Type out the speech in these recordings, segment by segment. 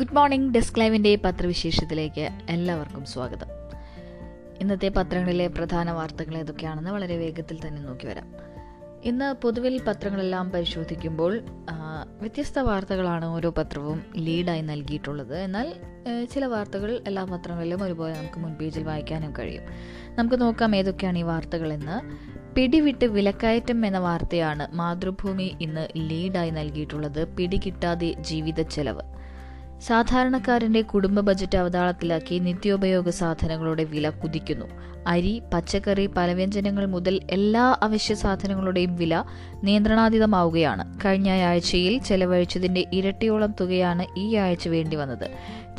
Good morning desk ലൈവിന്റെ പത്രവിശേഷത്തിലേക്ക് എല്ലാവർക്കും സ്വാഗതം. ഇന്നത്തെ പത്രങ്ങളിലെ പ്രധാന വാർത്തകൾ ഏതൊക്കെയാണെന്ന് വളരെ വേഗത്തിൽ തന്നെ നോക്കി വരാം. ഇന്ന് പൊതുവിൽ പത്രങ്ങളെല്ലാം പരിശോധിക്കുമ്പോൾ വ്യത്യസ്ത വാർത്തകളാണ് ഓരോ പത്രവും ലീഡായി നൽകിയിട്ടുള്ളത്. എന്നാൽ ചില വാർത്തകൾ എല്ലാ പത്രങ്ങളിലും ഒരുപോലെ നമുക്ക് മുൻപേജിൽ വായിക്കാനും കഴിയും. നമുക്ക് നോക്കാം ഏതൊക്കെയാണ് ഈ വാർത്തകളെന്ന് പിടിവിട്ട് വിലക്കയറ്റം എന്ന വാർത്തയാണ് മാതൃഭൂമി ഇന്ന് ലീഡായി നൽകിയിട്ടുള്ളത്. പിടികിട്ടാതെ ജീവിത ചെലവ്. സാധാരണക്കാരന്റെ കുടുംബ ബജറ്റ് അവതാളത്തിലാക്കി നിത്യോപയോഗ സാധനങ്ങളുടെ വില കുതിക്കുന്നു. അരി പച്ചക്കറി പലവ്യഞ്ജനങ്ങൾ മുതൽ എല്ലാ അവശ്യ സാധനങ്ങളുടെയും വില നിയന്ത്രണാതീതമാവുകയാണ്. കഴിഞ്ഞ ആഴ്ചയിൽ ചെലവഴിച്ചതിന്റെ ഇരട്ടിയോളം തുകയാണ് ഈ ആഴ്ച വേണ്ടി വന്നത്.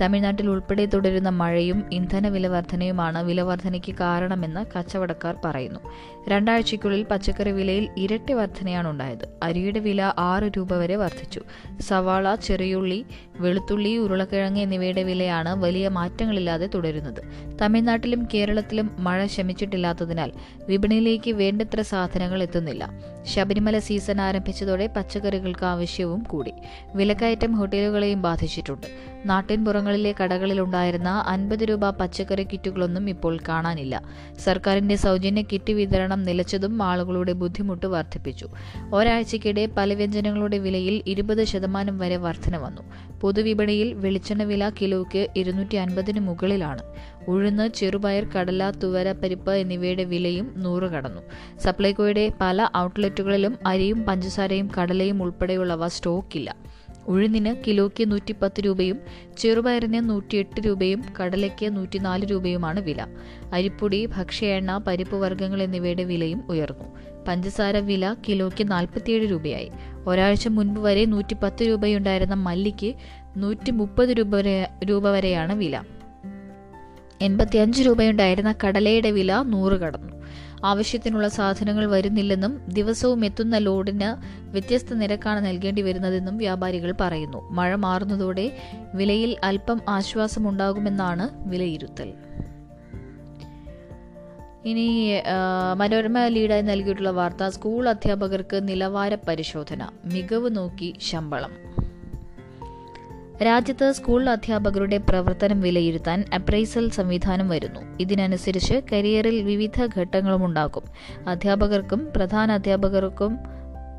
തമിഴ്നാട്ടിൽ ഉൾപ്പെടെ തുടരുന്ന മഴയും ഇന്ധന വില വർധനയുമാണ് വില വർധനയ്ക്ക് കാരണമെന്ന് കച്ചവടക്കാർ പറയുന്നു. രണ്ടാഴ്ചയ്ക്കുള്ളിൽ പച്ചക്കറി വിലയിൽ ഇരട്ടി വർധനയാണ് ഉണ്ടായത്. അരിയുടെ വില ആറ് രൂപ വരെ വർദ്ധിച്ചു സവാള ചെറിയുള്ളി വെളുത്തുള്ളി ഉരുളക്കിഴങ്ങ് എന്നിവയുടെ വിലയാണ് വലിയ മാറ്റങ്ങളില്ലാതെ തുടരുന്നത്. തമിഴ്നാട്ടിലും കേരളത്തിലും മഴ ശമിച്ചിട്ടില്ലാത്തതിനാൽ വിപണിയിലേക്ക് വേണ്ടത്ര സാധനങ്ങൾ എത്തുന്നില്ല. ശബരിമല സീസൺ ആരംഭിച്ചതോടെ പച്ചക്കറികൾക്ക് ആവശ്യവും കൂടി. വിലക്കയറ്റം ഹോട്ടലുകളെയും ബാധിച്ചിട്ടുണ്ട്. നാട്ടിൻപുറങ്ങളിലെ കടകളിലുണ്ടായിരുന്ന അൻപത് രൂപ പച്ചക്കറി കിറ്റുകളൊന്നും ഇപ്പോൾ കാണാനില്ല. സർക്കാരിന്റെ സൗജന്യ കിറ്റ് വിതരണം നിലച്ചതും ആളുകളുടെ ബുദ്ധിമുട്ട് വർദ്ധിപ്പിച്ചു. ഒരാഴ്ചക്കിടെ പല വ്യഞ്ജനങ്ങളുടെ വിലയിൽ ഇരുപത് ശതമാനം വരെ വർധന വന്നു പൊതുവിപണിയിൽ വെളിച്ചെണ്ണ വില കിലോയ്ക്ക് ഇരുന്നൂറ്റി അൻപതിന് മുകളിലാണ്. ഉഴുന്ന് ചെറുപയർ കടല തുവര പരിപ്പ് എന്നിവയുടെ വിലയും നൂറ് കടന്നു. സപ്ലൈകോയുടെ പല ഔട്ട്ലെറ്റുകളിലും അരിയും പഞ്ചസാരയും കടലയും ഉൾപ്പെടെയുള്ളവ സ്റ്റോക്കില്ല. ഉഴുന്നിന് കിലോയ്ക്ക് നൂറ്റിപ്പത്ത് രൂപയും ചെറുപയറിന് നൂറ്റിയെട്ട് രൂപയും കടലയ്ക്ക് നൂറ്റിനാല് രൂപയുമാണ് വില. അരിപ്പൊടി ഭക്ഷ്യ എണ്ണ പരിപ്പ് വർഗങ്ങൾ എന്നിവയുടെ വിലയും ഉയർന്നു. പഞ്ചസാര വില കിലോയ്ക്ക് നാൽപ്പത്തിയേഴ് രൂപയായി. ഒരാഴ്ച മുൻപ് വരെ നൂറ്റിപ്പത്ത് രൂപയുണ്ടായിരുന്ന മല്ലിക്ക് നൂറ്റി മുപ്പത് രൂപ വരെ രൂപ വരെയാണ് വില. എൺപത്തിയഞ്ച് രൂപയുണ്ടായിരുന്ന കടലയുടെ വില നൂറ് കടന്നു. ആവശ്യത്തിനുള്ള സാധനങ്ങൾ വരുന്നില്ലെന്നും ദിവസവും എത്തുന്ന ലോഡിന് വ്യത്യസ്ത നിരക്കാണ് നൽകേണ്ടി വരുന്നതെന്നും വ്യാപാരികൾ പറയുന്നു. മഴ മാറുന്നതോടെ വിലയിൽ അല്പം ആശ്വാസമുണ്ടാകുമെന്നാണ് വിലയിരുത്തൽ. ഇനി മനോരമ ലീഡായി നൽകിയിട്ടുള്ള വാർത്ത സ്കൂൾ അധ്യാപകർക്ക് നിലവാര പരിശോധന മികവ് നോക്കി ശമ്പളം. രാജ്യത്ത് സ്കൂൾ അധ്യാപകരുടെ പ്രവർത്തനം വിലയിരുത്താൻ അപ്രൈസൽ സംവിധാനം വരുന്നു. ഇതിനനുസരിച്ച് കരിയറിൽ വിവിധ ഘട്ടങ്ങളുമുണ്ടാകും. അധ്യാപകർക്കും പ്രധാന അധ്യാപകർക്കും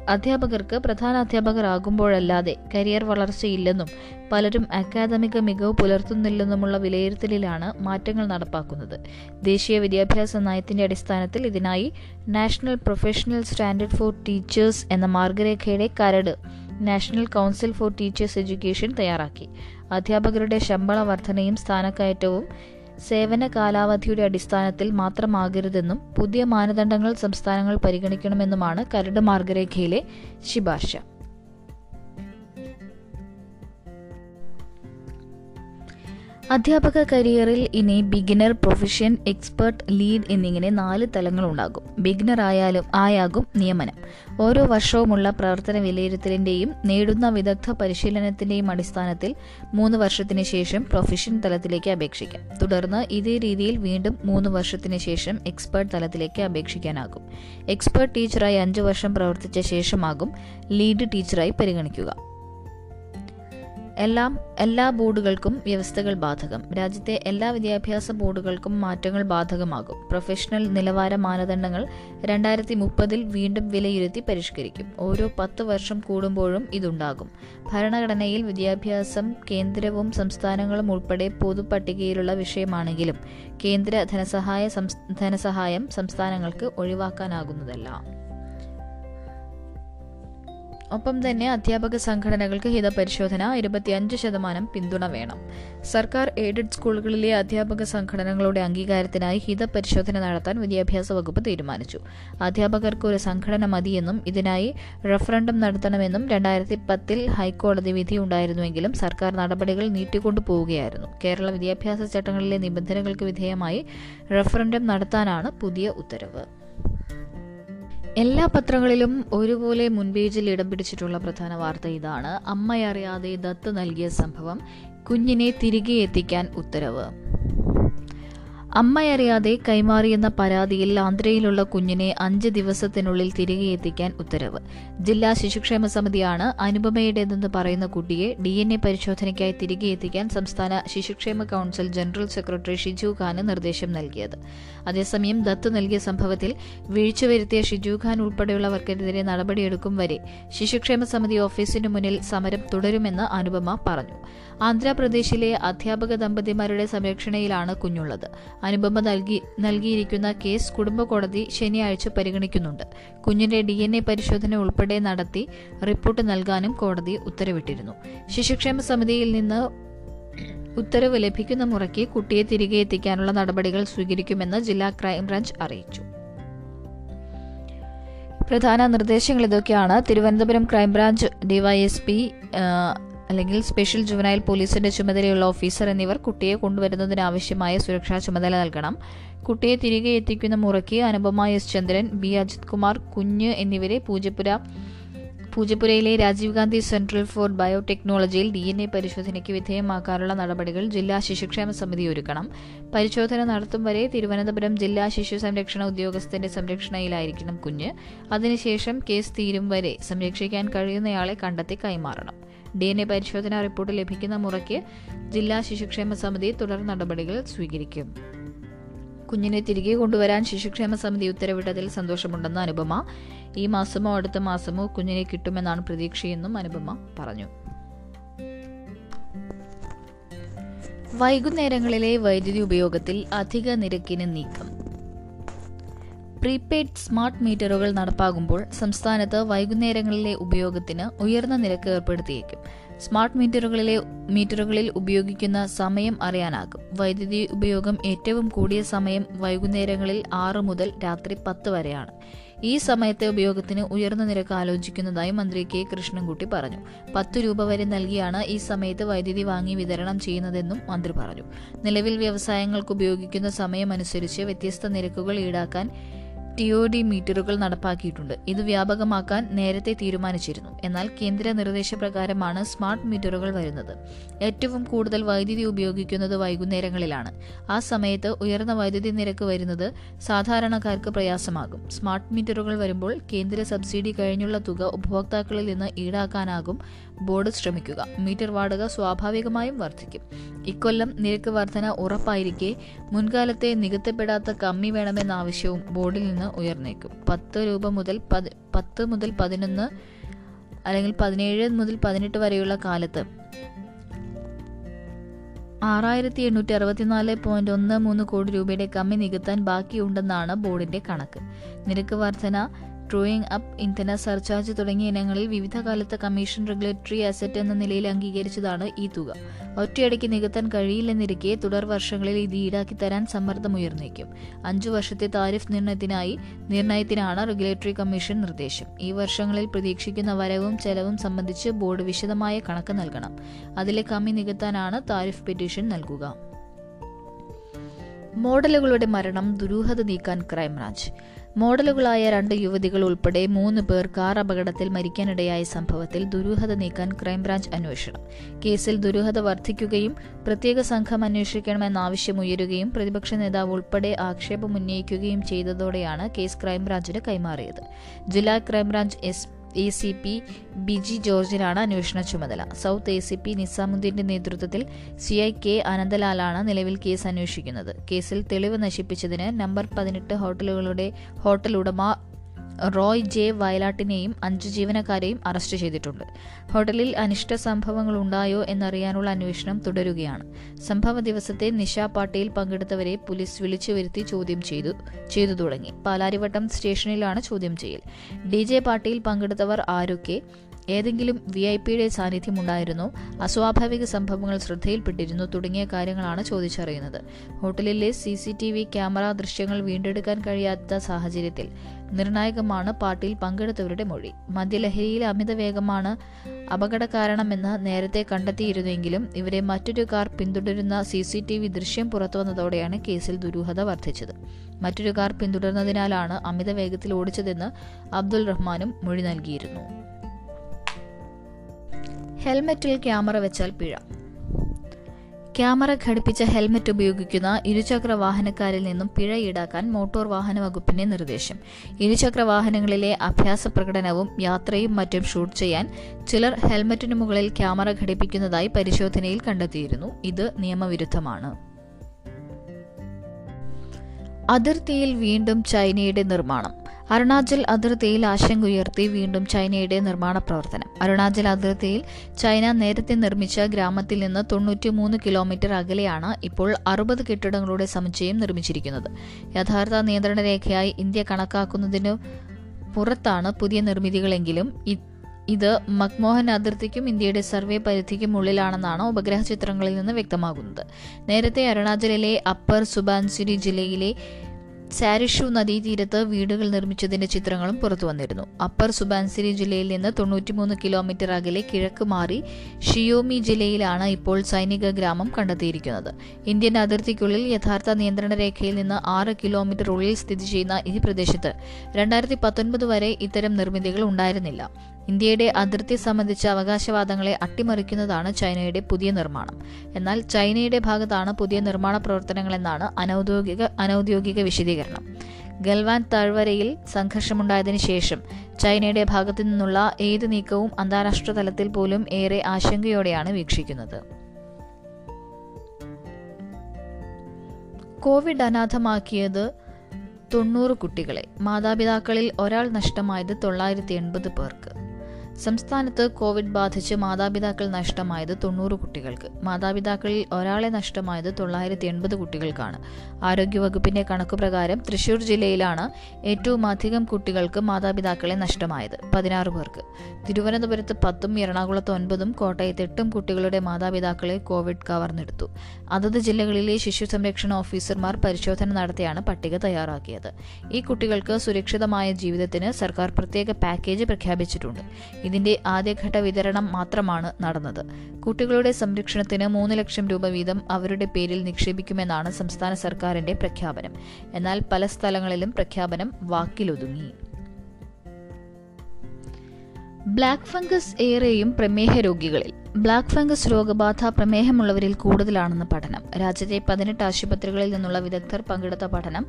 അധ്യാപകർക്ക് പ്രധാന അധ്യാപകരാകുമ്പോഴല്ലാതെ കരിയർ വളർച്ചയില്ലെന്നും പലരും അക്കാദമിക മികവ് പുലർത്തുന്നില്ലെന്നുമുള്ള വിലയിരുത്തലിലാണ് മാറ്റങ്ങൾ നടപ്പാക്കുന്നത്. ദേശീയ വിദ്യാഭ്യാസ നയത്തിന്റെ അടിസ്ഥാനത്തിൽ ഇതിനായി national professional standard for teachers എന്ന മാർഗരേഖയുടെ കരട് national council for teachers education തയ്യാറാക്കി. അധ്യാപകരുടെ ശമ്പള വർധനയും സ്ഥാനക്കയറ്റവും സേവന കാലാവധിയുടെ അടിസ്ഥാനത്തിൽ മാത്രമാകരുതെന്നും പുതിയ മാനദണ്ഡങ്ങൾ സംസ്ഥാനങ്ങൾ പരിഗണിക്കണമെന്നുമാണ് കരട് മാർഗരേഖയിലെ ശുപാർശ. അധ്യാപക കരിയറിൽ ഇനി ബിഗിനർ പ്രൊഫഷൻ എക്സ്പെർട്ട് ലീഡ് എന്നിങ്ങനെ നാല് തലങ്ങളുണ്ടാകും. ബിഗിനർ ആയാലും ആയാകും നിയമനം. ഓരോ വർഷവുമുള്ള പ്രവർത്തന വിലയിരുത്തലിന്റെയും നേടുന്ന വിദഗ്ധ പരിശീലനത്തിന്റെയും അടിസ്ഥാനത്തിൽ മൂന്ന് വർഷത്തിന് ശേഷം പ്രൊഫഷൻ തലത്തിലേക്ക് അപേക്ഷിക്കാം. തുടർന്ന് ഇതേ രീതിയിൽ വീണ്ടും മൂന്ന് വർഷത്തിന് ശേഷം എക്സ്പെർട്ട് തലത്തിലേക്ക് അപേക്ഷിക്കാനാകും. എക്സ്പെർട്ട് ടീച്ചറായി അഞ്ചു വർഷം പ്രവർത്തിച്ച ശേഷമാകും ലീഡ് ടീച്ചറായി പരിഗണിക്കുക. എല്ലാം എല്ലാ ബോർഡുകൾക്കും വ്യവസ്ഥകൾ ബാധകം. രാജ്യത്തെ എല്ലാ വിദ്യാഭ്യാസ ബോർഡുകൾക്കും മാറ്റങ്ങൾ ബാധകമാകും. പ്രൊഫഷണൽ നിലവാര മാനദണ്ഡങ്ങൾ രണ്ടായിരത്തി മുപ്പതിൽ വീണ്ടും വിലയിരുത്തി പരിഷ്കരിക്കും. ഓരോ പത്ത് വർഷം കൂടുമ്പോഴും ഇതുണ്ടാകും. ഭരണഘടനയിൽ വിദ്യാഭ്യാസം കേന്ദ്രവും സംസ്ഥാനങ്ങളും ഉൾപ്പെടെ പൊതുപട്ടികയിലുള്ള വിഷയമാണെങ്കിലും കേന്ദ്ര ധനസഹായ ധനസഹായം സംസ്ഥാനങ്ങൾക്ക് ഒഴിവാക്കാനാകുന്നതല്ല. ഒപ്പം തന്നെ അധ്യാപക സംഘടനകൾക്ക് ഹിതപരിശോധന ഇരുപത്തിയഞ്ച് ശതമാനം പിന്തുണ വേണം. സർക്കാർ എയ്ഡഡ് സ്കൂളുകളിലെ അധ്യാപക സംഘടനകളുടെ അംഗീകാരത്തിനായി ഹിതപരിശോധന നടത്താൻ വിദ്യാഭ്യാസ വകുപ്പ് തീരുമാനിച്ചു. അധ്യാപകർക്ക് ഒരു സംഘടന മതിയെന്നും ഇതിനായി റഫറണ്ടം നടത്തണമെന്നും രണ്ടായിരത്തി പത്തിൽ ഹൈക്കോടതി വിധി ഉണ്ടായിരുന്നുവെങ്കിലും സർക്കാർ നടപടികൾ നീട്ടിക്കൊണ്ടു പോവുകയായിരുന്നു കേരള വിദ്യാഭ്യാസ ചട്ടങ്ങളിലെ നിബന്ധനകൾക്ക് വിധേയമായി റഫറണ്ടം നടത്താനാണ് പുതിയ ഉത്തരവ്. എല്ലാ പത്രങ്ങളിലും ഒരുപോലെ മുൻപേജിൽ ഇടം പിടിച്ചിട്ടുള്ള പ്രധാന വാർത്ത ഇതാണ്. അമ്മയറിയാതെ ദത്ത് നൽകിയ സംഭവം കുഞ്ഞിനെ തിരികെ എത്തിക്കാൻ ഉത്തരവ്. അമ്മയറിയാതെ കൈമാറിയെന്ന പരാതിയിൽ ആന്ധ്രയിലുള്ള കുഞ്ഞിനെ അഞ്ച് ദിവസത്തിനുള്ളിൽ തിരികെ എത്തിക്കാൻ ഉത്തരവ്. ജില്ലാ ശിശുക്ഷേമ സമിതിയാണ് അനുപമയുടേതെന്ന് പറയുന്ന കുട്ടിയെ ഡി എൻ എ പരിശോധനയ്ക്കായി തിരികെ എത്തിക്കാൻ സംസ്ഥാന ശിശുക്ഷേമ council general secretary Shiju Khan നിർദ്ദേശം നൽകിയത്. അതേസമയം ദത്ത് നൽകിയ സംഭവത്തിൽ വീഴ്ച വരുത്തിയ ഷിജു ഖാൻ ഉൾപ്പെടെയുള്ളവർക്കെതിരെ നടപടിയെടുക്കും വരെ ശിശുക്ഷേമ സമിതി ഓഫീസിനു മുന്നിൽ സമരം തുടരുമെന്ന് അനുപമ പറഞ്ഞു. ആന്ധ്രാപ്രദേശിലെ അധ്യാപക ദമ്പതിമാരുടെ സംരക്ഷണയിലാണ് കുഞ്ഞുള്ളത്. അനുപമ നൽകി നൽകിയിരിക്കുന്ന കേസ് കുടുംബ കോടതി ശനിയാഴ്ച പരിഗണിക്കുന്നുണ്ട്. കുഞ്ഞിന്റെ ഡി എൻ എ പരിശോധന ഉൾപ്പെടെ നടത്തി റിപ്പോർട്ട് നൽകാനും കോടതി ഉത്തരവിട്ടിരുന്നു. ശിശുക്ഷേമ സമിതിയിൽ നിന്ന് ഉത്തരവ് ലഭിക്കുന്ന മുറയ്ക്ക് കുട്ടിയെ തിരികെ എത്തിക്കാനുള്ള നടപടികൾ സ്വീകരിക്കുമെന്ന് ജില്ലാ ക്രൈംബ്രാഞ്ച് അറിയിച്ചു. പ്രധാന നിർദ്ദേശങ്ങൾ ഇതൊക്കെയാണ് തിരുവനന്തപുരം ക്രൈംബ്രാഞ്ച് ഡിവൈഎസ്പി അല്ലെങ്കിൽ സ്പെഷ്യൽ ജുവനൈൽ പോലീസിന്റെ ചുമതലയുള്ള ഓഫീസർ എന്നിവർ കുട്ടിയെ കൊണ്ടുവരുന്നതിനാവശ്യമായ സുരക്ഷാ ചുമതല നൽകണം. കുട്ടിയെ തിരികെ എത്തിക്കുന്ന മുറയ്ക്ക് അനുപമ എസ്. ചന്ദ്രൻ ബി. അജിത് കുമാർ കുഞ്ഞ് എന്നിവരെ പൂജപ്പുര പൂജപ്പുരയിലെ രാജീവ് ഗാന്ധി സെൻട്രൽ ഫോർ ബയോടെക്നോളജിയിൽ ഡി എൻ എ പരിശോധനയ്ക്ക് വിധേയമാക്കാനുള്ള നടപടികൾ ജില്ലാ ശിശുക്ഷേമ സമിതി ഒരുക്കണം. പരിശോധന നടത്തും വരെ തിരുവനന്തപുരം ജില്ലാ ശിശു സംരക്ഷണ ഉദ്യോഗസ്ഥന്റെ സംരക്ഷണയിലായിരിക്കണം കുഞ്ഞ്. അതിനുശേഷം കേസ് തീരും വരെ സംരക്ഷിക്കാൻ കഴിയുന്നയാളെ കണ്ടെത്തി കൈമാറണം. ഡി എൻ എ പരിശോധനാ റിപ്പോർട്ട് ലഭിക്കുന്ന മുറയ്ക്ക് ജില്ലാ ശിശുക്ഷേമ സമിതി തുടർ നടപടികൾ സ്വീകരിക്കും. കുഞ്ഞിനെ തിരികെ കൊണ്ടുവരാൻ ശിശുക്ഷേമ സമിതി ഉത്തരവിട്ടതിൽ സന്തോഷമുണ്ടെന്ന് അനുപമ. ഈ മാസമോ അടുത്ത മാസമോ കുഞ്ഞിനെ കിട്ടുമെന്നാണ് പ്രതീക്ഷയെന്നും അനുപമ പറഞ്ഞു. വൈകുന്നേരങ്ങളിലെ വൈദ്യുതി ഉപയോഗത്തിൽ അധിക നിരക്കിന് നീക്കം. പ്രീപെയ്ഡ് സ്മാർട്ട് മീറ്ററുകൾ നടപ്പാകുമ്പോൾ സംസ്ഥാനത്ത് വൈകുന്നേരങ്ങളിലെ ഉപയോഗത്തിന് ഉയർന്ന നിരക്ക് ഏർപ്പെടുത്തിയേക്കും. സ്മാർട്ട് മീറ്ററുകളിലെ മീറ്ററുകളിൽ ഉപയോഗിക്കുന്ന സമയം അറിയാനാകും. വൈദ്യുതി ഉപയോഗം ഏറ്റവും കൂടിയ സമയം വൈകുന്നേരങ്ങളിൽ ആറ് മുതൽ രാത്രി പത്ത് വരെയാണ്. ഈ സമയത്തെ ഉപയോഗത്തിന് ഉയർന്ന നിരക്ക് ആലോചിക്കുന്നതായി മന്ത്രി കെ കൃഷ്ണൻകുട്ടി പറഞ്ഞു. പത്ത് രൂപ വരെ നൽകിയാണ് ഈ സമയത്ത് വൈദ്യുതി വാങ്ങി വിതരണം ചെയ്യുന്നതെന്നും മന്ത്രി പറഞ്ഞു. നിലവിൽ വ്യവസായങ്ങൾക്ക് ഉപയോഗിക്കുന്ന സമയമനുസരിച്ച് വ്യത്യസ്ത നിരക്കുകൾ ഈടാക്കാൻ ടി ഒ ഡി മീറ്ററുകൾ നടപ്പാക്കിയിട്ടുണ്ട്. ഇത് വ്യാപകമാക്കാൻ നേരത്തെ തീരുമാനിച്ചിരുന്നു. എന്നാൽ കേന്ദ്ര നിർദ്ദേശപ്രകാരമാണ് സ്മാർട്ട് മീറ്ററുകൾ വരുന്നത്. ഏറ്റവും കൂടുതൽ വൈദ്യുതി ഉപയോഗിക്കുന്നത് വൈകുന്നേരങ്ങളിലാണ്. ആ സമയത്ത് ഉയർന്ന വൈദ്യുതി നിരക്ക് വരുന്നത് സാധാരണക്കാർക്ക് പ്രയാസമാകും. സ്മാർട്ട് മീറ്ററുകൾ വരുമ്പോൾ കേന്ദ്ര സബ്സിഡി കഴിഞ്ഞുള്ള തുക ഉപഭോക്താക്കളിൽ നിന്ന് ഈടാക്കാനാകും. ബോർഡ് ശ്രമിക്കുക. മീറ്റർ വാടക സ്വാഭാവികമായും വർദ്ധിക്കും. ഇക്കൊല്ലം നിരക്ക് വർധന ഉറപ്പായിരിക്കെ മുൻകാലത്തെ നികത്തപ്പെടാത്ത കമ്മി വേണമെന്ന ആവശ്യവും ബോർഡിൽ നിന്ന് ഉയർന്നേക്കും. പത്ത് രൂപ മുതൽ പത്ത് മുതൽ പതിനൊന്ന് അല്ലെങ്കിൽ പതിനേഴ് മുതൽ പതിനെട്ട് വരെയുള്ള കാലത്ത് ആറായിരത്തി എണ്ണൂറ്റി അറുപത്തിനാല് പോയിന്റ് ഒന്ന് മൂന്ന് കോടി രൂപയുടെ കമ്മി നികത്താൻ ബാക്കിയുണ്ടെന്നാണ് ബോർഡിന്റെ കണക്ക്. നിരക്ക് വർധന ട്രോയിങ് അപ്പ് ഇന്ധന സർചാർജ് തുടങ്ങിയ ഇനങ്ങളിൽ വിവിധ കാലത്ത് കമ്മീഷൻ റെഗുലേറ്ററി അസറ്റ് എന്ന നിലയിൽ അംഗീകരിച്ചതാണ് ഈ തുക. ഒറ്റയടിക്ക് നികത്താൻ കഴിയില്ലെന്നിരിക്കെ തുടർ വർഷങ്ങളിൽ ഇത് ഈടാക്കി തരാൻ സമ്മർദ്ദമുയർന്നേക്കും. അഞ്ചു വർഷത്തെ താരിഫ് നിർണയത്തിനായി നിർണയത്തിനാണ് റെഗുലേറ്ററി കമ്മീഷൻ നിർദ്ദേശം. ഈ വർഷങ്ങളിൽ പ്രതീക്ഷിക്കുന്ന വരവും ചെലവും സംബന്ധിച്ച് ബോർഡ് വിശദമായ കണക്ക് നൽകണം. അതിലെ കമ്മി നികത്താനാണ് താരിഫ് പെറ്റീഷൻ നൽകുക. മോഡലുകളുടെ മരണം ദുരൂഹത നീക്കാൻ ക്രൈംബ്രാഞ്ച്. മോഡലുകളായ രണ്ട് യുവതികൾ ഉൾപ്പെടെ മൂന്ന് പേർ കാർ അപകടത്തിൽ മരിക്കാനിടയായ സംഭവത്തിൽ ദുരൂഹത നീക്കാൻ ക്രൈംബ്രാഞ്ച് അന്വേഷണം. കേസിൽ ദുരൂഹത വർദ്ധിക്കുകയും പ്രത്യേക സംഘം അന്വേഷിക്കണമെന്ന ആവശ്യം ഉയരുകയും പ്രതിപക്ഷ നേതാവ് ഉൾപ്പെടെ ആക്ഷേപമുന്നയിക്കുകയും ചെയ്തതോടെയാണ് കേസ് ക്രൈംബ്രാഞ്ചിന് കൈമാറിയത്. ജില്ലാ crime branch S A C P Biji ജോർജിനാണ് അന്വേഷണ ചുമതല. സൗത്ത് എ സി പി നിസാമുദ്ദീന്റെ നേതൃത്വത്തിൽ സി ഐ കെ അനന്തലാലാണ് നിലവിൽ കേസ് അന്വേഷിക്കുന്നത്. കേസിൽ തെളിവ് നശിപ്പിച്ചതിന് നമ്പർ പതിനെട്ട് ഹോട്ടലുകളുടെ ഹോട്ടൽ ഉടമ റോയ് ജെ വയലാട്ടിനെയും അഞ്ച് ജീവനക്കാരെയും അറസ്റ്റ് ചെയ്തിട്ടുണ്ട്. ഹോട്ടലിൽ അനിഷ്ട സംഭവങ്ങൾ ഉണ്ടായോ എന്നറിയാനുള്ള അന്വേഷണം തുടരുകയാണ്. സംഭവ ദിവസത്തെ നിശ പാട്ടിയിൽ പങ്കെടുത്തവരെ പോലീസ് വിളിച്ചു വരുത്തി ചോദ്യം ചെയ്തു ചെയ്തു തുടങ്ങി. പാലാരിവട്ടം സ്റ്റേഷനിലാണ് ചോദ്യം ചെയ്യൽ. ഡി ജെ പാട്ടിയിൽ പങ്കെടുത്തവർ ആരൊക്കെ? ഏതെങ്കിലും വി ഐ പിയുടെ സാന്നിധ്യമുണ്ടായിരുന്നോ? അസ്വാഭാവിക സംഭവങ്ങൾ ശ്രദ്ധയിൽപ്പെട്ടിരുന്നു തുടങ്ങിയ കാര്യങ്ങളാണ് ചോദിച്ചറിയുന്നത്. ഹോട്ടലിലെ C C T V camera ദൃശ്യങ്ങൾ വീണ്ടെടുക്കാൻ കഴിയാത്ത സാഹചര്യത്തിൽ നിർണായകമാണ് പാർട്ടിയിൽ പങ്കെടുത്തവരുടെ മൊഴി. മദ്യലഹരിയിലെ അമിത വേഗമാണ് അപകട കാരണമെന്ന് നേരത്തെ കണ്ടെത്തിയിരുന്നെങ്കിലും ഇവരെ മറ്റൊരു കാർ പിന്തുടരുന്ന സി സി ടി വി ദൃശ്യം പുറത്തുവന്നതോടെയാണ് കേസിൽ ദുരൂഹത വർദ്ധിച്ചത്. മറ്റൊരു കാർ പിന്തുടർന്നതിനാലാണ് അമിത വേഗത്തിൽ ഓടിച്ചതെന്ന് അബ്ദുൾ റഹ്മാനും മൊഴി നൽകിയിരുന്നു. ഹെൽമെറ്റിൽ ക്യാമറ വെച്ചാൽ പിഴ. ക്യാമറ ഘടിപ്പിച്ച ഹെൽമറ്റ് ഉപയോഗിക്കുന്ന ഇരുചക്ര വാഹനക്കാരിൽ നിന്നും പിഴ ഈടാക്കാൻ മോട്ടോർ വാഹന വകുപ്പിന്റെ നിർദ്ദേശം. ഇരുചക്ര വാഹനങ്ങളിലെ അഭ്യാസ പ്രകടനവും യാത്രയും മറ്റും ഷൂട്ട് ചെയ്യാൻ ചിലർ ഹെൽമറ്റിനു മുകളിൽ ക്യാമറ ഘടിപ്പിക്കുന്നതായി പരിശോധനയിൽ കണ്ടെത്തിയിരുന്നു. ഇത് നിയമവിരുദ്ധമാണ്. അതിർത്തിയിൽ വീണ്ടും ചൈനയുടെ നിർമ്മാണം. അരുണാചൽ അതിർത്തിയിൽ ആശങ്കയുയർത്തി വീണ്ടും ചൈനയുടെ നിർമ്മാണ പ്രവർത്തനം. അരുണാചൽ അതിർത്തിയിൽ ചൈന നേരത്തെ നിർമ്മിച്ച ഗ്രാമത്തിൽ നിന്ന് തൊണ്ണൂറ്റിമൂന്ന് കിലോമീറ്റർ അകലെയാണ് ഇപ്പോൾ അറുപത് കെട്ടിടങ്ങളുടെ സമുച്ചയം നിർമ്മിച്ചിരിക്കുന്നത്. യഥാർത്ഥ നിയന്ത്രണ രേഖയായി ഇന്ത്യ കണക്കാക്കുന്നതിന് പുറത്താണ് പുതിയ നിർമ്മിതികളെങ്കിലും ഇത് മക്മോഹൻ അതിർത്തിക്കും ഇന്ത്യയുടെ സർവേ പരിധിക്കും ഉള്ളിലാണെന്നാണ് ഉപഗ്രഹ ചിത്രങ്ങളിൽ നിന്ന് വ്യക്തമാകുന്നത്. നേരത്തെ അരുണാചലിലെ അപ്പർ സുബാൻസിരി ജില്ലയിലെ സാരിഷു നദീതീരത്ത് വീടുകൾ നിർമ്മിച്ചതിന്റെ ചിത്രങ്ങളും പുറത്തു വന്നിരുന്നു. അപ്പർ സുബാൻസിരി ജില്ലയിൽ നിന്ന് തൊണ്ണൂറ്റിമൂന്ന് കിലോമീറ്റർ അകലെ കിഴക്ക് മാറി ഷിയോമി ജില്ലയിലാണ് ഇപ്പോൾ സൈനിക ഗ്രാമം കണ്ടെത്തിയിരിക്കുന്നത്. ഇന്ത്യൻ അതിർത്തിക്കുള്ളിൽ യഥാർത്ഥ നിയന്ത്രണ രേഖയിൽ നിന്ന് ആറ് കിലോമീറ്റർ ഉള്ളിൽ സ്ഥിതി ചെയ്യുന്ന ഈ പ്രദേശത്ത് രണ്ടായിരത്തി പത്തൊൻപത് വരെ ഇത്തരം നിർമ്മിതികൾ ഉണ്ടായിരുന്നില്ല. ഇന്ത്യയുടെ അതിർത്തി സംബന്ധിച്ച അവകാശവാദങ്ങളെ അട്ടിമറിക്കുന്നതാണ് ചൈനയുടെ പുതിയ നിർമ്മാണം. എന്നാൽ ചൈനയുടെ ഭാഗത്താണ് പുതിയ നിർമ്മാണ പ്രവർത്തനങ്ങളെന്നാണ് അനൌദ്യോഗിക അനൌദ്യോഗിക വിശദീകരണം. ഗൽവാൻ താഴ്വരയിൽ സംഘർഷമുണ്ടായതിനു ശേഷം ചൈനയുടെ ഭാഗത്തു നിന്നുള്ള ഏത് നീക്കവും അന്താരാഷ്ട്ര തലത്തിൽ പോലും ഏറെ ആശങ്കയോടെയാണ് വീക്ഷിക്കുന്നത്. കോവിഡ് അനാഥമാക്കിയത് തൊണ്ണൂറ് കുട്ടികളെ. മാതാപിതാക്കളിൽ ഒരാൾ നഷ്ടമായത് തൊള്ളായിരത്തി എൺപത് പേർക്ക്. സംസ്ഥാനത്ത് കോവിഡ് ബാധിച്ച് മാതാപിതാക്കൾ നഷ്ടമായത് തൊണ്ണൂറ് കുട്ടികൾക്ക്. മാതാപിതാക്കളിൽ ഒരാളെ നഷ്ടമായത് തൊള്ളായിരത്തി എൺപത് കുട്ടികൾക്കാണ്. ആരോഗ്യവകുപ്പിന്റെ കണക്കുപ്രകാരം തൃശൂർ ജില്ലയിലാണ് ഏറ്റവും അധികം കുട്ടികൾക്ക് മാതാപിതാക്കളെ നഷ്ടമായത് പതിനാറ് പേർക്ക്. തിരുവനന്തപുരത്ത് പത്തും എറണാകുളത്ത് ഒൻപതും കോട്ടയത്ത് എട്ടും കുട്ടികളുടെ മാതാപിതാക്കളെ കോവിഡ് കവർന്നെടുത്തു. അതത് ജില്ലകളിലെ ശിശു സംരക്ഷണ ഓഫീസർമാർ പരിശോധന നടത്തിയാണ് പട്ടിക തയ്യാറാക്കിയത്. ഈ കുട്ടികൾക്ക് സുരക്ഷിതമായ ജീവിതത്തിന് സർക്കാർ പ്രത്യേക പാക്കേജ് പ്രഖ്യാപിച്ചിട്ടുണ്ട്. ഇതിന്റെ ആദ്യഘട്ട വിതരണം മാത്രമാണ് നടന്നത്. കുട്ടികളുടെ സംരക്ഷണത്തിന് മൂന്ന് ലക്ഷം രൂപ വീതം അവരുടെ പേരിൽ നിക്ഷേപിക്കുമെന്നാണ് സംസ്ഥാന സർക്കാരിന്റെ പ്രഖ്യാപനം. എന്നാൽ പല സ്ഥലങ്ങളിലും പ്രഖ്യാപനം വാക്കിലൊതുങ്ങി. ബ്ലാക്ക് ഫംഗസ് ഏറെയും പ്രമേഹ രോഗികളിൽ. ബ്ലാക്ക് ഫംഗസ് രോഗബാധ പ്രമേഹമുള്ളവരിൽ കൂടുതലാണെന്ന് പഠനം. രാജ്യത്തെ പതിനെട്ട് ആശുപത്രികളിൽ നിന്നുള്ള വിദഗ്ധർ പങ്കെടുത്ത പഠനം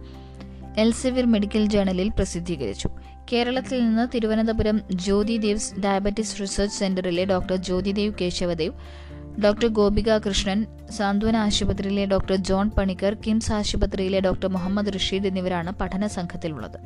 എൽസെവിർ മെഡിക്കൽ ജേണലിൽ പ്രസിദ്ധീകരിച്ചു. കേരളത്തിൽ നിന്ന് തിരുവനന്തപുരം ജ്യോതി ദേവ്സ് ഡയബറ്റിസ് റിസർച്ച് സെന്ററിലെ ഡോക്ടർ ജ്യോതിദേവ് കേശവദേവ് ഡോക്ടർ ഗോപിക കൃഷ്ണൻ സാന്ത്വന ആശുപത്രിയിലെ ഡോക്ടർ ജോൺ പണിക്കർ കിംസ് ആശുപത്രിയിലെ ഡോക്ടർ മുഹമ്മദ് റഷീദ് എന്നിവരാണ് പഠന സംഘത്തിലുള്ളത്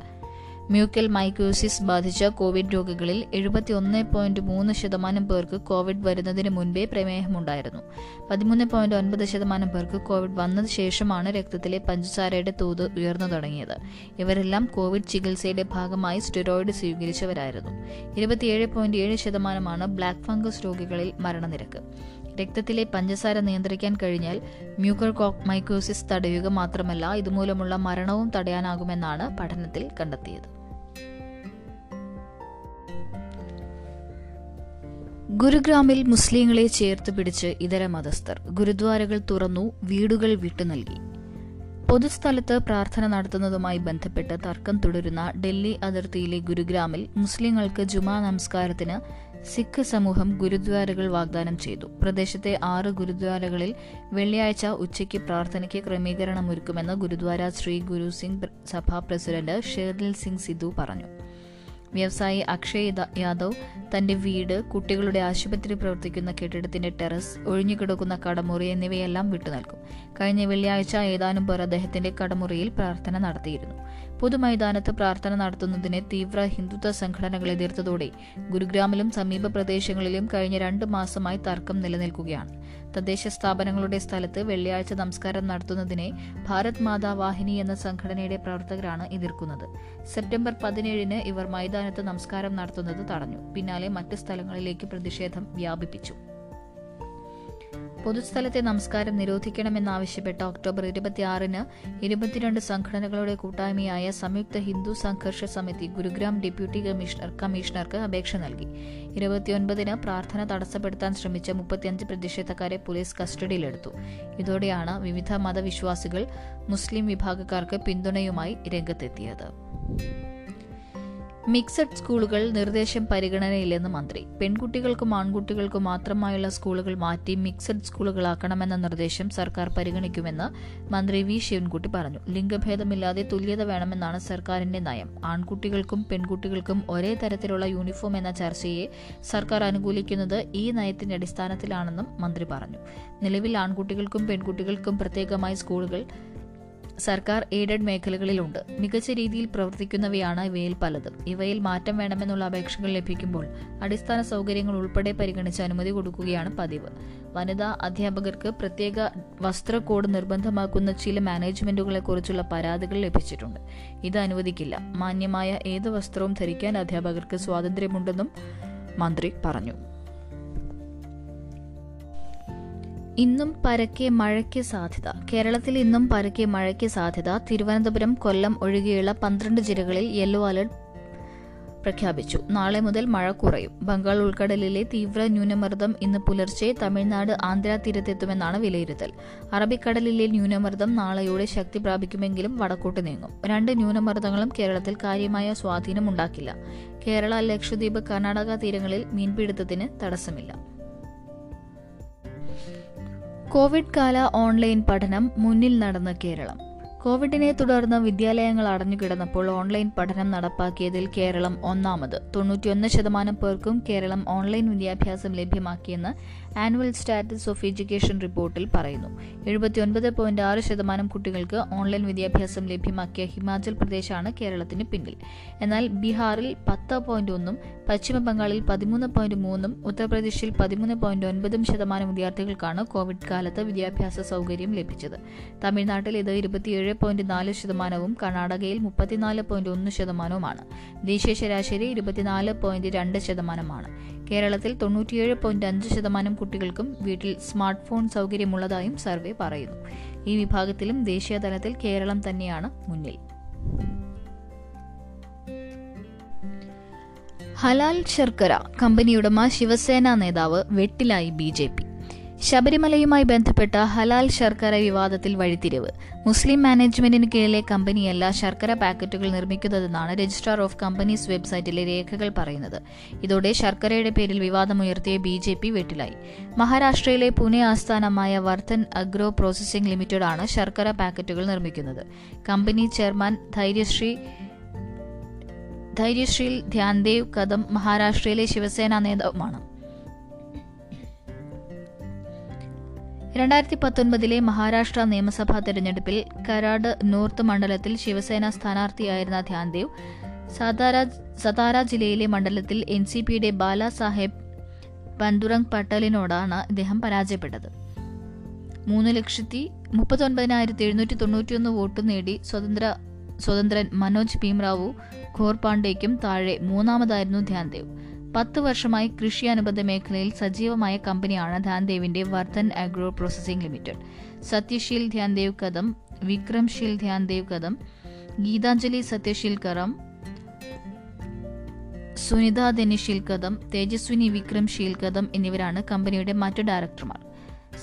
മ്യൂക്കൽ മൈക്യോസിസ് ബാധിച്ച കോവിഡ് രോഗികളിൽ എഴുപത്തി ഒന്ന് പോയിന്റ് മൂന്ന് ശതമാനം പേർക്ക് കോവിഡ് വരുന്നതിന് മുൻപേ പ്രമേഹമുണ്ടായിരുന്നു. പതിമൂന്ന് പോയിന്റ് ഒൻപത് ശതമാനം പേർക്ക് കോവിഡ് വന്നതിന് ശേഷമാണ് രക്തത്തിലെ പഞ്ചസാരയുടെ തോത് ഉയർന്നു തുടങ്ങിയത്. ഇവരെല്ലാം കോവിഡ് ചികിത്സയുടെ ഭാഗമായി സ്റ്റെറോയിഡ് സ്വീകരിച്ചവരായിരുന്നു. ഇരുപത്തിയേഴ് പോയിന്റ് ഏഴ് ശതമാനമാണ് ബ്ലാക്ക് ഫംഗസ് രോഗികളിൽ മരണനിരക്ക്. രക്തത്തിലെ പഞ്ചസാര നിയന്ത്രിക്കാൻ കഴിഞ്ഞാൽ മ്യൂക്കർ മൈക്കോസിസ് തടയുക മാത്രമല്ല ഇതുമൂലമുള്ള മരണവും തടയാനാകുമെന്നാണ് പഠനത്തിൽ കണ്ടെത്തിയത്. ഗുരുഗ്രാമിൽ മുസ്ലിങ്ങളെ ചേർത്ത് പിടിച്ച് ഇതര മതസ്ഥർ ഗുരുദ്വാരകൾ തുറന്നു വീടുകൾ വിട്ടു നൽകി. പൊതുസ്ഥലത്ത് പ്രാർത്ഥന നടത്തുന്നതുമായി ബന്ധപ്പെട്ട് തർക്കം തുടരുന്ന ഡൽഹി അതിർത്തിയിലെ ഗുരുഗ്രാമിൽ മുസ്ലിങ്ങൾക്ക് ജുമാ നമസ്കാരത്തിന് സിഖ് സമൂഹം ഗുരുദ്വാരകൾ വാഗ്ദാനം ചെയ്തു. പ്രദേശത്തെ ആറ് ഗുരുദ്വാരകളിൽ വെള്ളിയാഴ്ച ഉച്ചയ്ക്ക് പ്രാർത്ഥനയ്ക്ക് ക്രമീകരണമൊരുക്കുമെന്ന് ഗുരുദ്വാര ശ്രീ ഗുരു സിംഗ് സഭ പ്രസിഡന്റ് ഷേർദിൽ സിംഗ് സിദ്ധു പറഞ്ഞു. വ്യവസായി അക്ഷയ് യാദവ് തന്റെ വീട് കുട്ടികളുടെ ആശുപത്രി പ്രവർത്തിക്കുന്ന കെട്ടിടത്തിന്റെ ടെറസ് ഒഴിഞ്ഞുകിടക്കുന്ന കടമുറി എന്നിവയെല്ലാം വിട്ടുനൽകും. കഴിഞ്ഞ വെള്ളിയാഴ്ച ഏതാനും പേർ അദ്ദേഹത്തിന്റെ കടമുറിയിൽ പ്രാർത്ഥന നടത്തിയിരുന്നു. പൊതുമൈതാനത്ത് പ്രാർത്ഥന നടത്തുന്നതിനെ തീവ്ര ഹിന്ദുത്വ സംഘടനകൾ എതിർത്തതോടെ ഗുരുഗ്രാമിലും സമീപ പ്രദേശങ്ങളിലും കഴിഞ്ഞ രണ്ട് മാസമായി തർക്കം നിലനിൽക്കുകയാണ്. തദ്ദേശ സ്ഥാപനങ്ങളുടെ സ്ഥലത്ത് വെള്ളിയാഴ്ച നമസ്കാരം നടത്തുന്നതിനെ ഭാരത് മാതാ വാഹിനി എന്ന സംഘടനയുടെ പ്രവർത്തകരാണ് എതിർക്കുന്നത്. സെപ്റ്റംബർ പതിനേഴിന് ഇവർ മൈതാനത്ത് നമസ്കാരം നടത്തുന്നത് തടഞ്ഞു. പിന്നാലെ മറ്റ് സ്ഥലങ്ങളിലേക്ക് പ്രതിഷേധം വ്യാപിപ്പിച്ചു. പൊതുസ്ഥലത്തെ നമസ്കാരം നിരോധിക്കണമെന്നാവശ്യപ്പെട്ട് ഒക്ടോബർ ഇരുപത്തിയാറിന് ഇരുപത്തിരണ്ട് സംഘടനകളുടെ കൂട്ടായ്മയായ സംയുക്ത ഹിന്ദു സംഘർഷ സമിതി ഗുരുഗ്രാം ഡെപ്യൂട്ടി കമ്മീഷണർ കമ്മീഷണർക്ക് അപേക്ഷ നൽകി. ഇരുപത്തിയൊൻപതിന് പ്രാർത്ഥന തടസ്സപ്പെടുത്താൻ ശ്രമിച്ച മുപ്പത്തിയഞ്ച് പ്രതിഷേധക്കാരെ പോലീസ് കസ്റ്റഡിയിലെടുത്തു. ഇതോടെയാണ് വിവിധ മതവിശ്വാസികൾ മുസ്ലിം വിഭാഗക്കാർക്ക് പിന്തുണയുമായി രംഗത്തെത്തിയത്. മിക്സഡ് സ്കൂളുകൾ നിർദ്ദേശം പരിഗണനയില്ലെന്ന് മന്ത്രി. പെൺകുട്ടികൾക്കും ആൺകുട്ടികൾക്കും മാത്രമായുള്ള സ്കൂളുകൾ മാറ്റി മിക്സഡ് സ്കൂളുകളാക്കണമെന്ന നിർദ്ദേശം സർക്കാർ പരിഗണിക്കുമെന്ന് മന്ത്രി വി. ശിവൻകുട്ടി പറഞ്ഞു. ലിംഗഭേദമില്ലാതെ തുല്യത വേണമെന്നാണ് സർക്കാരിന്റെ നയം. ആൺകുട്ടികൾക്കും പെൺകുട്ടികൾക്കും ഒരേ തരത്തിലുള്ള യൂണിഫോം എന്ന ചർച്ചയെ സർക്കാർ അനുകൂലിക്കുന്നത് ഈ നയത്തിന്റെ അടിസ്ഥാനത്തിലാണെന്നും മന്ത്രി പറഞ്ഞു. നിലവിൽ ആൺകുട്ടികൾക്കും പെൺകുട്ടികൾക്കും പ്രത്യേകമായി സ്കൂളുകൾ സർക്കാർ എയ്ഡഡ് മേഖലകളിലുണ്ട്. മികച്ച രീതിയിൽ പ്രവർത്തിക്കുന്നവയാണ് ഇവയിൽ പലതും. ഇവയിൽ മാറ്റം വേണമെന്നുള്ള അപേക്ഷകൾ ലഭിക്കുമ്പോൾ അടിസ്ഥാന സൗകര്യങ്ങൾ ഉൾപ്പെടെ പരിഗണിച്ച് അനുമതി കൊടുക്കുകയാണ് പതിവ്. വനിതാ അധ്യാപകർക്ക് പ്രത്യേക വസ്ത്ര കോഡ് നിർബന്ധമാക്കുന്ന ചില മാനേജ്മെന്റുകളെക്കുറിച്ചുള്ള പരാതികൾ ലഭിച്ചിട്ടുണ്ട്. ഇത് അനുവദിക്കില്ല. മാന്യമായ ഏത് വസ്ത്രവും ധരിക്കാൻ അധ്യാപകർക്ക് സ്വാതന്ത്ര്യമുണ്ടെന്നും മന്ത്രി പറഞ്ഞു. ഇന്നും പരക്കെ മഴയ്ക്ക് സാധ്യത. കേരളത്തിൽ ഇന്നും പരക്കെ മഴയ്ക്ക് സാധ്യത. തിരുവനന്തപുരം കൊല്ലം ഒഴികെയുള്ള പന്ത്രണ്ട് ജില്ലകളിൽ യെല്ലോ അലർട്ട് പ്രഖ്യാപിച്ചു. നാളെ മുതൽ മഴ കുറയും. ബംഗാൾ ഉൾക്കടലിലെ തീവ്ര ന്യൂനമർദ്ദം ഇന്ന് പുലർച്ചെ തമിഴ്നാട് ആന്ധ്ര തീരത്തെത്തുമെന്നാണ് വിലയിരുത്തൽ. അറബിക്കടലിലെ ന്യൂനമർദ്ദം നാളെയോടെ ശക്തി പ്രാപിക്കുമെങ്കിലും വടക്കോട്ട് നീങ്ങും. രണ്ട് ന്യൂനമർദ്ദങ്ങളും കേരളത്തിൽ കാര്യമായ സ്വാധീനം ഉണ്ടാക്കില്ല കേരള ലക്ഷദ്വീപ് കർണാടക തീരങ്ങളിൽ മീൻപിടുത്തത്തിന് തടസ്സമില്ല. കോവിഡ് കാല ഓൺലൈൻ പഠനം മുന്നിൽ നടന്ന കേരളം. കോവിഡിനെ തുടർന്ന് വിദ്യാലയങ്ങൾ അടഞ്ഞുകിടന്നപ്പോൾ ഓൺലൈൻ പഠനം നടപ്പാക്കിയതിൽ കേരളം ഒന്നാമത്. തൊണ്ണൂറ്റിയൊന്ന് ശതമാനം പേർക്കും കേരളം ഓൺലൈൻ വിദ്യാഭ്യാസം ലഭ്യമാക്കിയെന്ന് ആനുവൽ സ്റ്റാറ്റസ് ഓഫ് എഡ്യൂക്കേഷൻ റിപ്പോർട്ടിൽ പറയുന്നു. എഴുപത്തിയൊൻപത് പോയിന്റ് ആറ് ശതമാനം കുട്ടികൾക്ക് ഓൺലൈൻ വിദ്യാഭ്യാസം ലഭ്യമാക്കിയ ഹിമാചൽ പ്രദേശാണ് കേരളത്തിന് പിന്നിൽ. എന്നാൽ ബീഹാറിൽ പത്ത് പോയിന്റ് ഒന്നും പശ്ചിമ ബംഗാളിൽ പതിമൂന്ന് പോയിന്റ് മൂന്നും ഉത്തർപ്രദേശിൽ പതിമൂന്ന് പോയിന്റ് ഒൻപതും ശതമാനം വിദ്യാർത്ഥികൾക്കാണ് കോവിഡ് കാലത്ത് വിദ്യാഭ്യാസ സൗകര്യം ലഭിച്ചത്. തമിഴ്നാട്ടിൽ ഇത് ഇരുപത്തിയേഴ് പോയിന്റ് നാല് ശതമാനവും കർണാടകയിൽ മുപ്പത്തിനാല് പോയിന്റ് ഒന്ന് ശതമാനവുമാണ്. ദേശീയ ശരാശരി ഇരുപത്തിനാല് പോയിന്റ് രണ്ട് ശതമാനമാണ്. കേരളത്തിൽ തൊണ്ണൂറ്റിയേഴ് പോയിന്റ് അഞ്ച് ശതമാനം കുട്ടികൾക്കും വീട്ടിൽ സ്മാർട്ട് ഫോൺ സൗകര്യമുള്ളതായും സർവേ പറയുന്നു. ഈ വിഭാഗത്തിലും ദേശീയ തലത്തിൽ കേരളം തന്നെയാണ് മുന്നിൽ. ഹലാൽ ശർക്കര കമ്പനിയുടമ ശിവസേന നേതാവ് വെട്ടിലായി ബി ജെ പി. ശബരിമലയുമായി ബന്ധപ്പെട്ട ഹലാൽ ശർക്കര വിവാദത്തിൽ വഴിത്തിരിവ്. മുസ്ലിം മാനേജ്മെന്റിന് കീഴിലെ കമ്പനിയല്ല ശർക്കര പാക്കറ്റുകൾ നിർമ്മിക്കുന്നതെന്നാണ് രജിസ്ട്രാർ ഓഫ് കമ്പനീസ് വെബ്സൈറ്റിലെ രേഖകൾ പറയുന്നത്. ഇതോടെ ശർക്കരയുടെ പേരിൽ വിവാദമുയർത്തിയ ബി ജെ പി വെട്ടിലായി. മഹാരാഷ്ട്രയിലെ പുനെ ആസ്ഥാനമായ വർദ്ധൻ അഗ്രോ പ്രോസസിംഗ് ലിമിറ്റഡാണ് ശർക്കര പാക്കറ്റുകൾ നിർമ്മിക്കുന്നത്. കമ്പനി ചെയർമാൻ ധൈര്യശ്രീ ധൈര്യശ്രീൽ ധ്യാൻദേവ് കദം മഹാരാഷ്ട്രയിലെ ശിവസേന നേതാവുമാണ്. രണ്ടായിരത്തി പത്തൊൻപതിലെ മഹാരാഷ്ട്ര നിയമസഭാ തെരഞ്ഞെടുപ്പിൽ കരാട് നോർത്ത് മണ്ഡലത്തിൽ ശിവസേന സ്ഥാനാർത്ഥിയായിരുന്ന ധ്യാൻദേവ് സതാര സതാര ജില്ലയിലെ മണ്ഡലത്തിൽ എൻ സി പിയുടെ ബാലാസാഹേബ് പന്തുറങ് പട്ടേലിനോടാണ് ഇദ്ദേഹം പരാജയപ്പെട്ടത്. മൂന്ന് ലക്ഷത്തി മുപ്പത്തൊൻപതിനായിരത്തി എഴുന്നൂറ്റി തൊണ്ണൂറ്റിയൊന്ന് വോട്ട് നേടി സ്വതന്ത്ര സ്വതന്ത്രൻ മനോജ് ഭീംറാവു ഘോർപാണ്ഡേക്കും താഴെ മൂന്നാമതായിരുന്നു ധ്യാൻദേവ്. പത്ത് വർഷമായി കൃഷി അനുബന്ധ മേഖലയിൽ സജീവമായ കമ്പനിയാണ് ധ്യാൻദേവിന്റെ Vardhan agro processing limited Satyasheel Dhyandev Kadam Vikramsheel Dhyandev Kadam Geetanjali Satyasheel Karam Sunita Dhanisheel Kadam Tejaswini Vikramsheel Kadam എന്നിവരാണ് കമ്പനിയുടെ മറ്റു ഡയറക്ടർമാർ.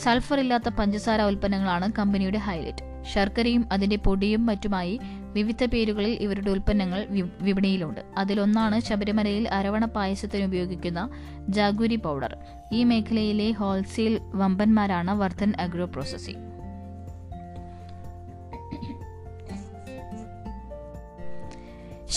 സൾഫർ ഇല്ലാത്ത പഞ്ചസാര ഉൽപ്പന്നങ്ങളാണ് കമ്പനിയുടെ ഹൈലൈറ്റ്. ശർക്കരയും അതിന്റെ പൊടിയും മറ്റുമായി വിവിധ പേരുകളിൽ ഇവരുടെ ഉൽപ്പന്നങ്ങൾ വിപണിയിലുണ്ട്. അതിലൊന്നാണ് ശബരിമലയിൽ അരവണ പായസത്തിന് ഉപയോഗിക്കുന്ന ജാഗുരി പൗഡർ. ഈ മേഖലയിലെ ഹോൾസെയിൽ വമ്പന്മാരാണ് വർദ്ധൻ അഗ്രോ പ്രോസസിംഗ്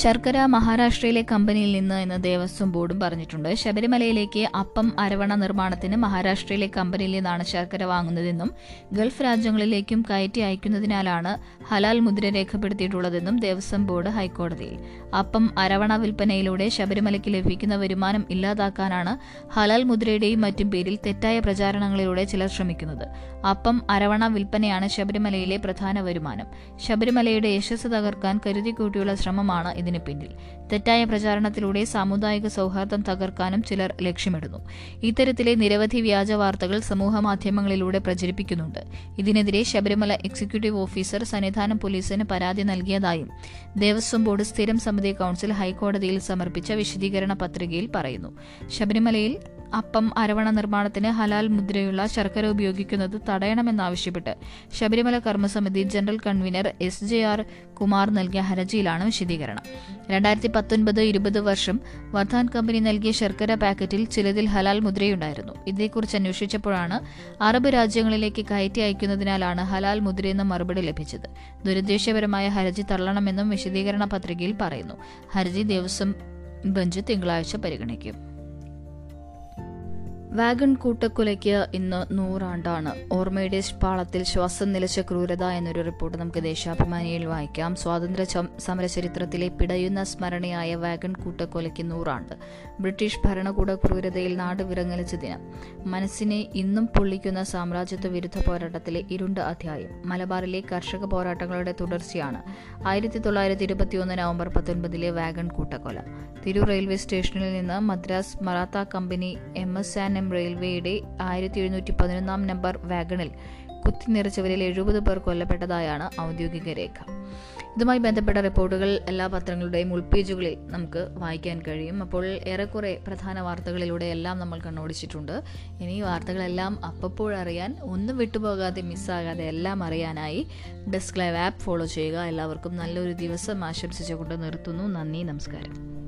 ശർക്കര മഹാരാഷ്ട്രയിലെ കമ്പനിയിൽ നിന്ന് എന്ന് ദേവസ്വം ബോർഡും പറഞ്ഞിട്ടുണ്ട്. ശബരിമലയിലേക്ക് അപ്പം അരവണ നിർമ്മാണത്തിന് മഹാരാഷ്ട്രയിലെ കമ്പനിയിൽ നിന്നാണ് ശർക്കര വാങ്ങുന്നതെന്നും ഗൾഫ് രാജ്യങ്ങളിലേക്കും കയറ്റി അയക്കുന്നതിനാലാണ് ഹലാൽ മുദ്ര രേഖപ്പെടുത്തിയിട്ടുള്ളതെന്നും ദേവസ്വം ബോർഡ് ഹൈക്കോടതിയിൽ. അപ്പം അരവണ വിൽപ്പനയിലൂടെ ശബരിമലയ്ക്ക് ലഭിക്കുന്ന വരുമാനം ഇല്ലാതാക്കാനാണ് ഹലാൽ മുദ്രയുടെയും മറ്റും പേരിൽ തെറ്റായ പ്രചാരണങ്ങളിലൂടെ ചിലർ ശ്രമിക്കുന്നത്. അപ്പം അരവണ വിൽപ്പനയാണ് ശബരിമലയിലെ പ്രധാന വരുമാനം. ശബരിമലയുടെ യശസ് തകർക്കാൻ കരുതിക്കൂട്ടിയുള്ള ശ്രമമാണ് ഇതിന് പിന്നിൽ. തെറ്റായ പ്രചാരണത്തിലൂടെ സാമുദായിക സൗഹാർദ്ദം തകർക്കാനും ചിലർ ലക്ഷ്യമിടുന്നു. ഇത്തരത്തിലെ നിരവധി വ്യാജ വാർത്തകൾ സമൂഹ മാധ്യമങ്ങളിലൂടെ പ്രചരിപ്പിക്കുന്നുണ്ട്. ഇതിനെതിരെ ശബരിമല എക്സിക്യൂട്ടീവ് ഓഫീസർ സന്നിധാനം പോലീസിന് പരാതി നൽകിയതായും ദേവസ്വം ബോർഡ് സ്ഥിരം സമിതി കൌൺസിൽ ഹൈക്കോടതിയിൽ സമർപ്പിച്ച വിശദീകരണ പത്രികയിൽ പറയുന്നു. ശബരിമലയിൽ അപ്പം അരവണ നിർമ്മാണത്തിന് ഹലാൽ മുദ്രയുള്ള ശർക്കര ഉപയോഗിക്കുന്നത് തടയണമെന്നാവശ്യപ്പെട്ട് Sabarimala Karmasamithi general convener S J R Kumar നൽകിയ ഹർജിയിലാണ് വിശദീകരണം. രണ്ടായിരത്തി പത്തൊൻപത് ഇരുപത് വർഷം വർദ്ധാൻ കമ്പനി നൽകിയ ശർക്കര പാക്കറ്റിൽ ചിലതിൽ ഹലാൽ മുദ്രയുണ്ടായിരുന്നു. ഇതേക്കുറിച്ച് അന്വേഷിച്ചപ്പോഴാണ് അറബ് രാജ്യങ്ങളിലേക്ക് കയറ്റി അയക്കുന്നതിനാലാണ് ഹലാൽ മുദ്രയെന്ന മറുപടി ലഭിച്ചത്. ദുരുദ്ദേശപരമായ ഹർജി തള്ളണമെന്നും വിശദീകരണ പത്രികയിൽ പറയുന്നു. ഹർജി ദേവസ്വം ബെഞ്ച് തിങ്കളാഴ്ച പരിഗണിക്കും. വാഗൺ കൂട്ടക്കൊലയ്ക്ക് ഇന്ന് നൂറാണ്ടാണ്. ഓർമ്മയുടെ പാളത്തിൽ ശ്വാസം നിലച്ച ക്രൂരത എന്നൊരു റിപ്പോർട്ട് നമുക്ക് ദേശാഭിമാനിയിൽ വായിക്കാം. സ്വാതന്ത്ര്യ ചം- സമര ചരിത്രത്തിലെ പിടയുന്ന സ്മരണയായ വാഗൺ കൂട്ടക്കൊലയ്ക്ക് നൂറാണ്ട്. ബ്രിട്ടീഷ് ഭരണകൂട ക്രൂരതയിൽ നാട് വിറങ്ങലിച്ച ദിനം മനസ്സിനെ ഇന്നും പൊള്ളിക്കുന്ന സാമ്രാജ്യത്വ വിരുദ്ധ പോരാട്ടത്തിലെ ഇരുണ്ട് അധ്യായം. മലബാറിലെ കർഷക പോരാട്ടങ്ങളുടെ തുടർച്ചയാണ് ആയിരത്തി തൊള്ളായിരത്തി ഇരുപത്തിയൊന്ന് നവംബർ പത്തൊൻപതിലെ വാഗൺ കൂട്ടക്കൊല തിരൂർ റെയിൽവേ സ്റ്റേഷനിൽ നിന്ന് Madras Maratha company M S and M റെയിൽവേയുടെ ആയിരത്തി എഴുന്നൂറ്റി പതിനൊന്നാം നമ്പർ വാഗണിൽ കുത്തിനിറച്ചവരിൽ എഴുപത് പേർ കൊല്ലപ്പെട്ടതായാണ് ഔദ്യോഗിക രേഖ. ഇതുമായി ബന്ധപ്പെട്ട റിപ്പോർട്ടുകൾ എല്ലാ പത്രങ്ങളുടെയും ഉൾപേജുകളിൽ നമുക്ക് വായിക്കാൻ കഴിയും. അപ്പോൾ ഏറെക്കുറെ പ്രധാന വാർത്തകളിലൂടെ എല്ലാം നമ്മൾ കണ്ണോടിച്ചിട്ടുണ്ട്. ഇനി വാർത്തകളെല്ലാം അപ്പപ്പോഴറിയാൻ ഒന്നും വിട്ടുപോകാതെ മിസ്സാകാതെ എല്ലാം അറിയാനായി ഡെസ്ക് ലൈവ് ആപ്പ് ഫോളോ ചെയ്യുക. എല്ലാവർക്കും നല്ലൊരു ദിവസം ആശംസിച്ചുകൊണ്ട് നിർത്തുന്നു. നന്ദി നമസ്കാരം.